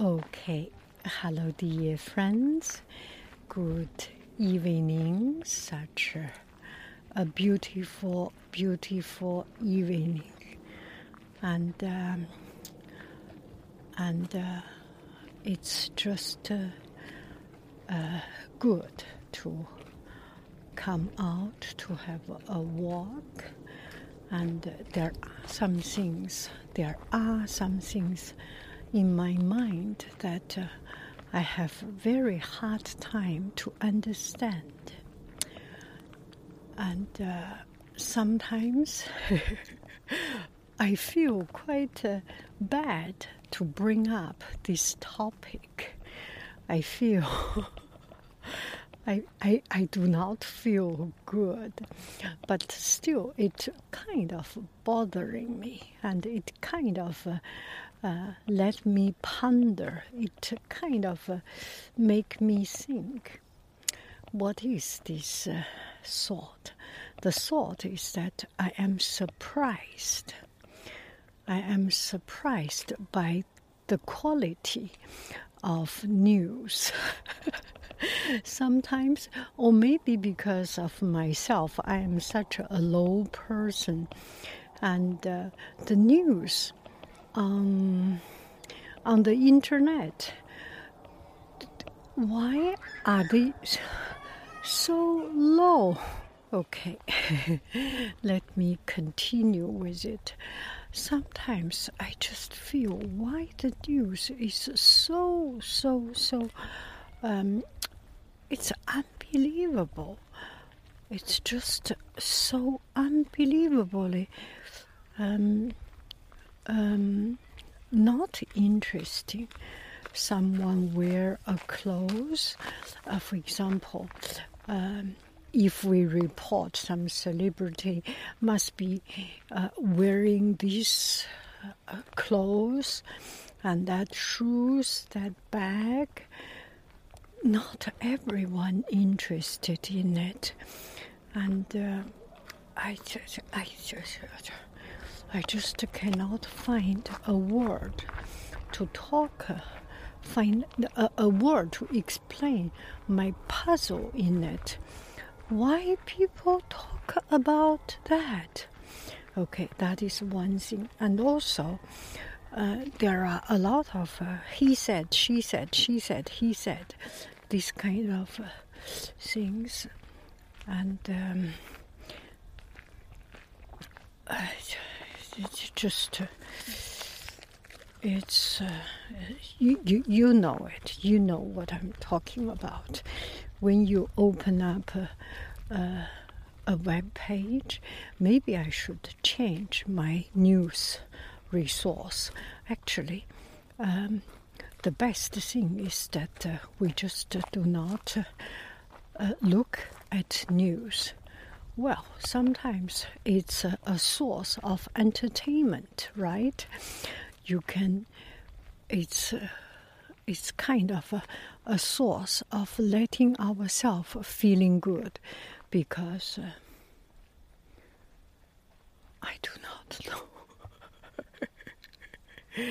Okay, hello, dear friends. Good evening. Such a, beautiful, beautiful evening, and um, and uh, it's just uh, uh, good to come out to have a walk. And there are some things. There are some things in my mind that uh, I have very hard time to understand. And uh, sometimes I feel quite uh, bad to bring up this topic. I feel I, I, I do not feel good, but still it kind of bothering me and it kind of uh, uh, let me ponder. It kind of uh, make me think. What is this uh, thought? The thought is that I am surprised. I am surprised by the quality of news. Sometimes, or maybe because of myself, I am such a low person, and uh, the news um, on the internet. Why are they so low? Okay, let me continue with it. Sometimes I just feel why the news is so, so, so, um, it's unbelievable. It's just so unbelievably um, um, not interesting. Someone wear a clothes, uh, for example. Um, if we report some celebrity must be uh, wearing these uh, clothes and that shoes, that bag, not everyone interested in it, and uh, I just, I just. I just cannot find a word to talk, find a, a word to explain my puzzle in it. Why people talk about that? Okay, that is one thing. And also, uh, there are a lot of uh, he said, she said, she said, he said, this kind of uh, things. And um, it's just uh, it's uh, you, you you know it. You know what i'm talking about. When you open up a, a, a web page maybe i should change my news resource. Actually um, the best thing is that uh, we just uh, do not uh, look at news well, sometimes it's a, a source of entertainment, right? You can, it's, uh, it's kind of a, a source of letting ourselves feeling good because uh, I do not know.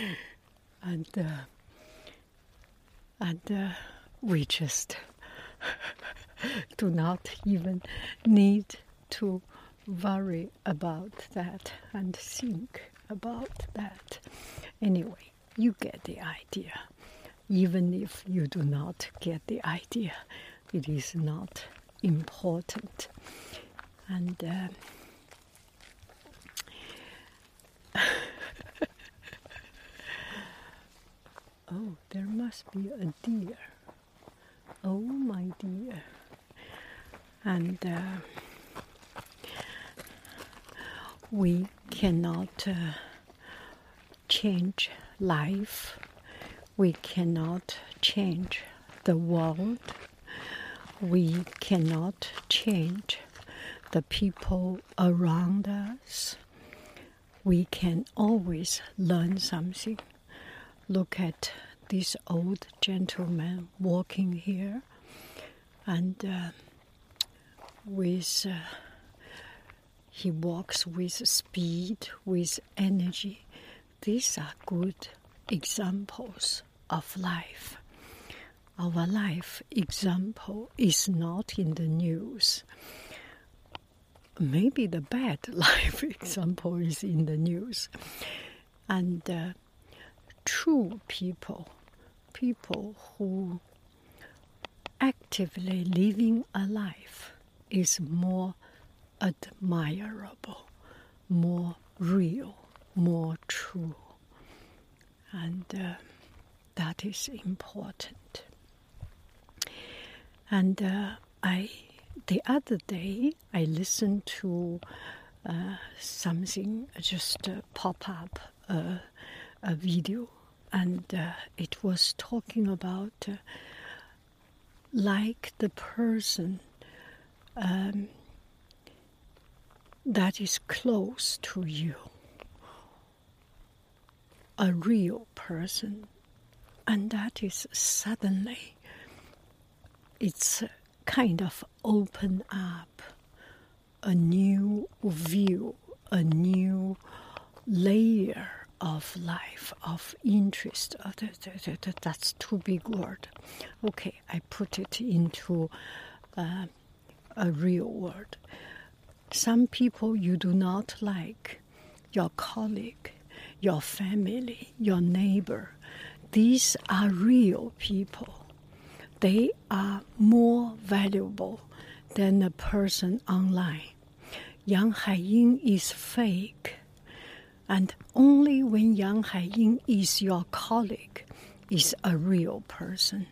and uh, and uh, we just do not even need to worry about that and think about that. Anyway, you get the idea. even if you do not get the idea, it is not important. And uh, oh, there must be a deer. Oh, my dear. And uh, we cannot uh, change life, we cannot change the world, we cannot change the people around us. We can always learn something. Look at this old gentleman walking here, and uh, with uh, he walks with speed, with energy. These are good examples of life. Our life example is not in the news. Maybe the bad life example is in the news. And uh, true people people who actively living a life is more admirable, more real, more true. And uh, that is important. And uh, I, the other day, I listened to uh, something just uh, pop up, uh, a video and uh, it was talking about like the person um, that is close to you, a real person, and that is suddenly it's kind of open up a new view, a new layer of life, of interest. Uh, that's too big word. Okay, I put it into uh, a real word. Some people you do not like, your colleague, your family, your neighbor. These are real people. They are more valuable than a person online. Yang Haiying is fake and only when Yang Haiying is your colleague is a real person.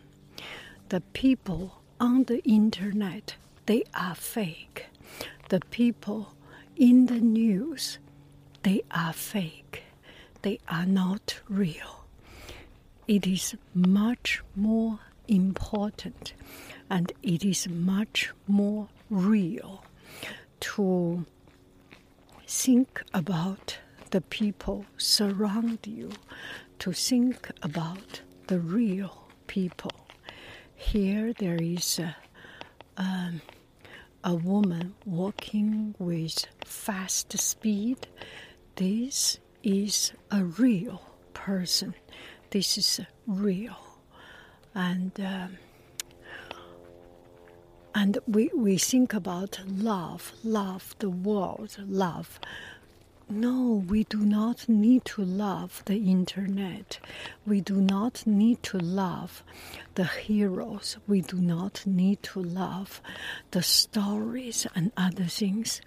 The people on the internet, they are fake. The people in the news, they are fake. They are not real. It is much more important and it is much more real to think about the people surround you to think about the real people. Here there is a, um, a woman walking with fast speed. This is a real person. This is real. And um, and we, we think about love, love the world, love no, we do not need to love the internet. We do not need to love the heroes. We do not need to love the stories and other things.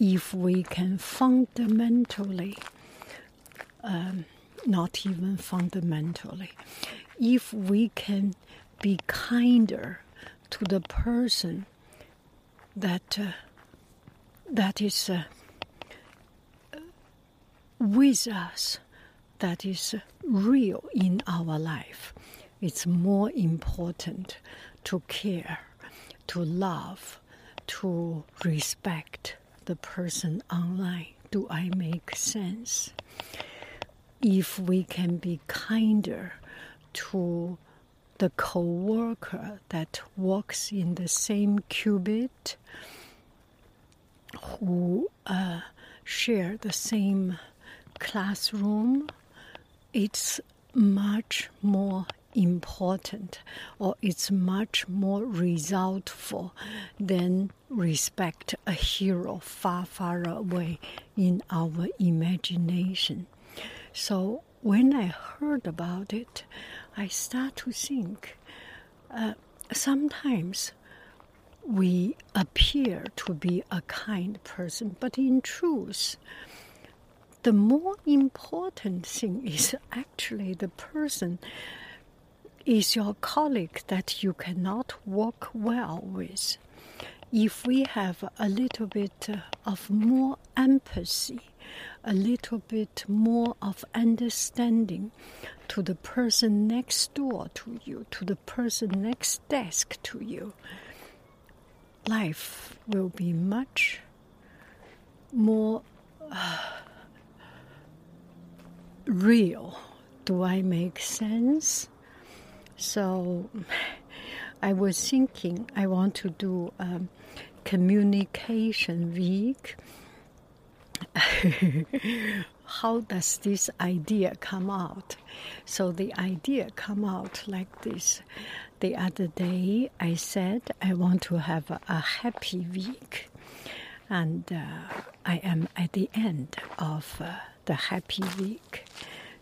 If we can fundamentally, um, not even fundamentally, if we can be kinder to the person that uh, that is. Uh, with us that is real in our life. It's more important to care, to love, to respect the person online. Do I make sense? If we can be kinder to the co-worker that works in the same qubit, who uh, share the same classroom, it's much more important or it's much more resultful than respect a hero far, far away in our imagination. So when I heard about it, I start to think uh, sometimes we appear to be a kind person, but in truth, the more important thing is actually the person is your colleague that you cannot work well with. If we have a little bit of more empathy, a little bit more of understanding to the person next door to you, to the person next desk to you, life will be much more uh, real. Do I make sense? So I was thinking I want to do a communication week. How does this idea come out? So the idea come out like this. The other day I said I want to have a, a happy week. And uh, I am at the end of uh, the happy week.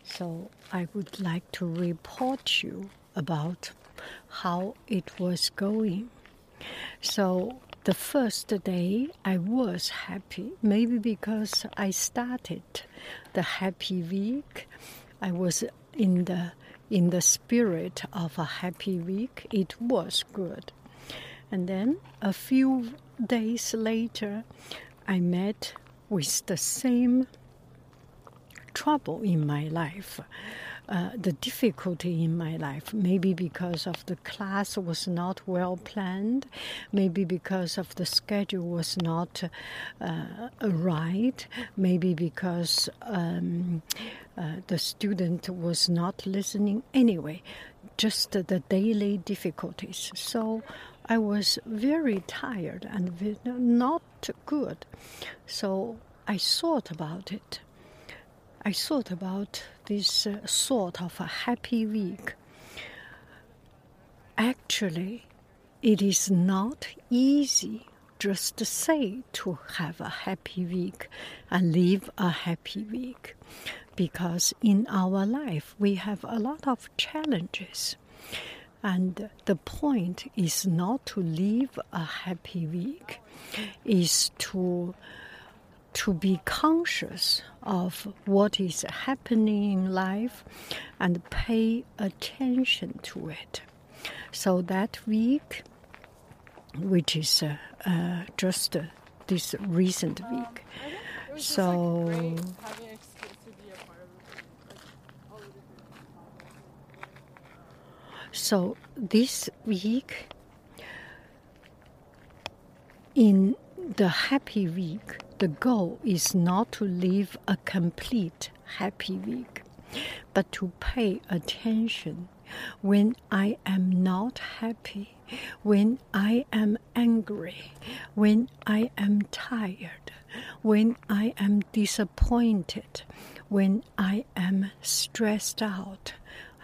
So I would like to report you about how it was going. So the first day I was happy, maybe because I started the happy week. I was in the in the spirit of a happy week. It was good. And then a few days later I met with the same trouble in my life. Uh, the difficulty in my life, maybe because of the class was not well planned, maybe because of the schedule was not uh, right, maybe because um, uh, the student was not listening. Anyway, just the daily difficulties. So I was very tired and not good. So I thought about it. I thought about this uh, sort of a happy week. Actually, it is not easy just to say to have a happy week and live a happy week because in our life we have a lot of challenges. And the point is not to live a happy week, is to to be conscious of what is happening in life and pay attention to it. So that week, which is uh, uh, just uh, this recent week, so. So this week, in the happy week, the goal is not to live a complete happy week, but to pay attention when I am not happy, when I am angry, when I am tired, when I am disappointed, when I am stressed out.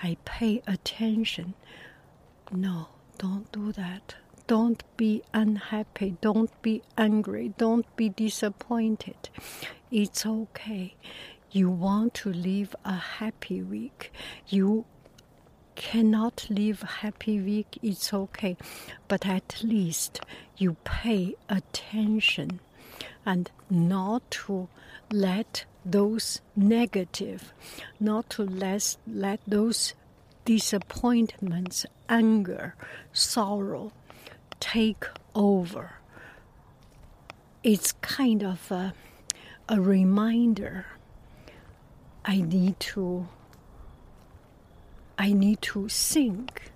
I pay attention. No, don't do that. Don't be unhappy. Don't be angry. Don't be disappointed. It's okay. You want to live a happy week. You cannot live happy week. It's okay. But at least you pay attention and not to let those negative, not to let, let those disappointments, anger, sorrow take over. It's kind of a, a reminder. I need to I need to think.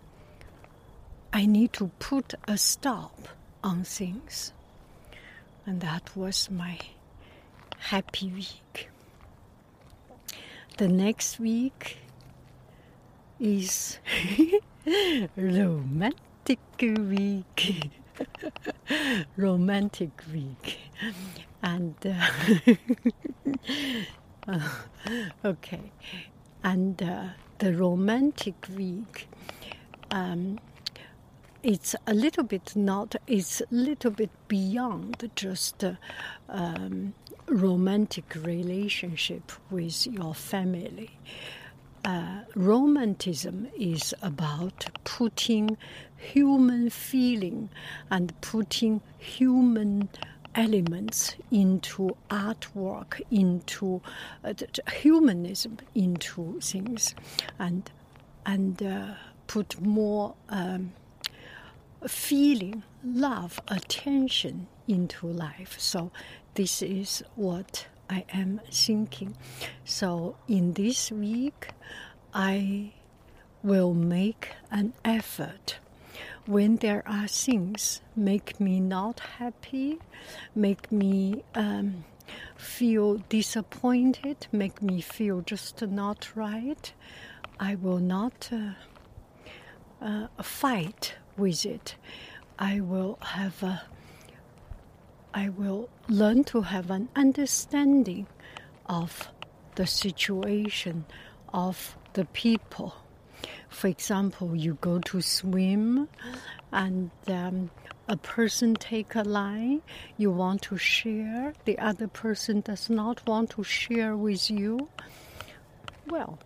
I need to put a stop on things. And that was my happy week. The next week is romantic romantic week. romantic week. And uh, uh, okay, and uh, the romantic week. Um, it's a little bit not. It's a little bit beyond just uh, um, romantic relationship with your family. uh, romanticism is about putting human feeling and putting human elements into artwork, into uh, humanism into things, and and uh, put more um, feeling, love, attention into life. So this is what I am thinking. So in this week, I will make an effort when there are things make me not happy, make me um, feel disappointed, make me feel just not right, I will not uh, uh, fight with it. I will have a I will learn to have an understanding of the situation of the people. For example, you go to swim and um, a person take a line you want to share, the other person does not want to share with you. Well,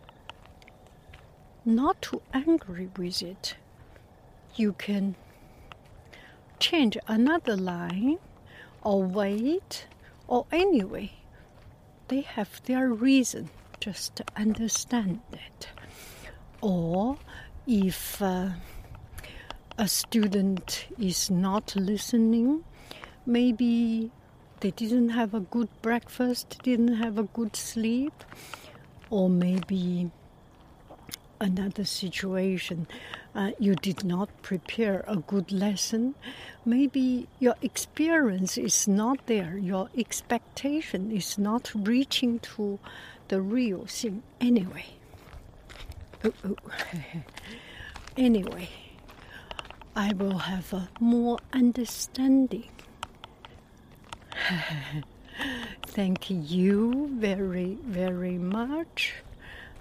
not too angry with it. You can change another line or wait or anyway. They have their reason just understand it. Or if uh, a student is not listening, maybe they didn't have a good breakfast, didn't have a good sleep, or maybe another situation uh, you did not prepare a good lesson. Maybe your experience is not there, your expectation is not reaching to the real thing anyway. Anyway, I will have a more understanding. Thank you very, very much.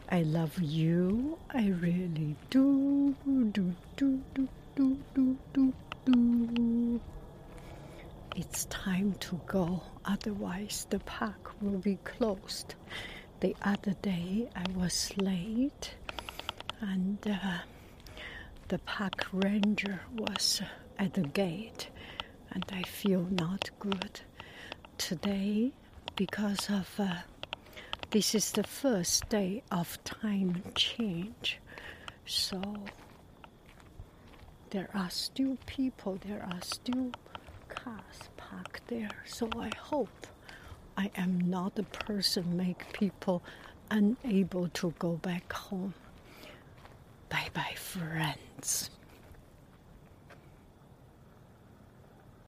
I love you. I really do. Do, do, do, do, do, do, do. It's time to go, otherwise, the park will be closed. The other day, I was late, and uh, the park ranger was at the gate, and I feel not good. Today, because of uh, this is the first day of time change. So there are still people, there are still cars parked there. So I hope I am not the person make people unable to go back home. Bye bye friends.